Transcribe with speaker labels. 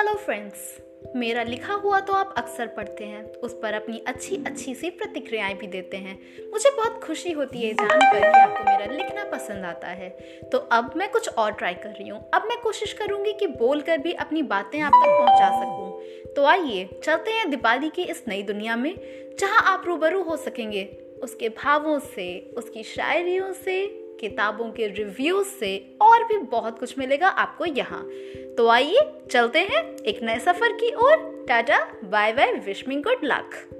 Speaker 1: Hello friends मेरा लिखा हुआ तो आप अक्सर पढ़ते हैं, उस पर अपनी अच्छी अच्छी सी प्रतिक्रियाएँ भी देते हैं। मुझे बहुत खुशी होती है जानकर कि आपको मेरा लिखना पसंद आता है। तो अब मैं कुछ और ट्राई कर रही हूँ। अब मैं कोशिश करूँगी कि बोलकर भी अपनी बातें आप तक पहुँचा सकूँ। तो आइए, चलते हैं दीपाली की इस नई दुनिया में, जहाँ आप रूबरू हो सकेंगे। उसके भावों से, उसकी शायरियों से किताबों के रिव्यूज़ से और भी बहुत कुछ मिलेगा आपको यहाँ। तो आइए चलते हैं एक नए सफ़र की ओर। Tata, bye bye wishing good luck.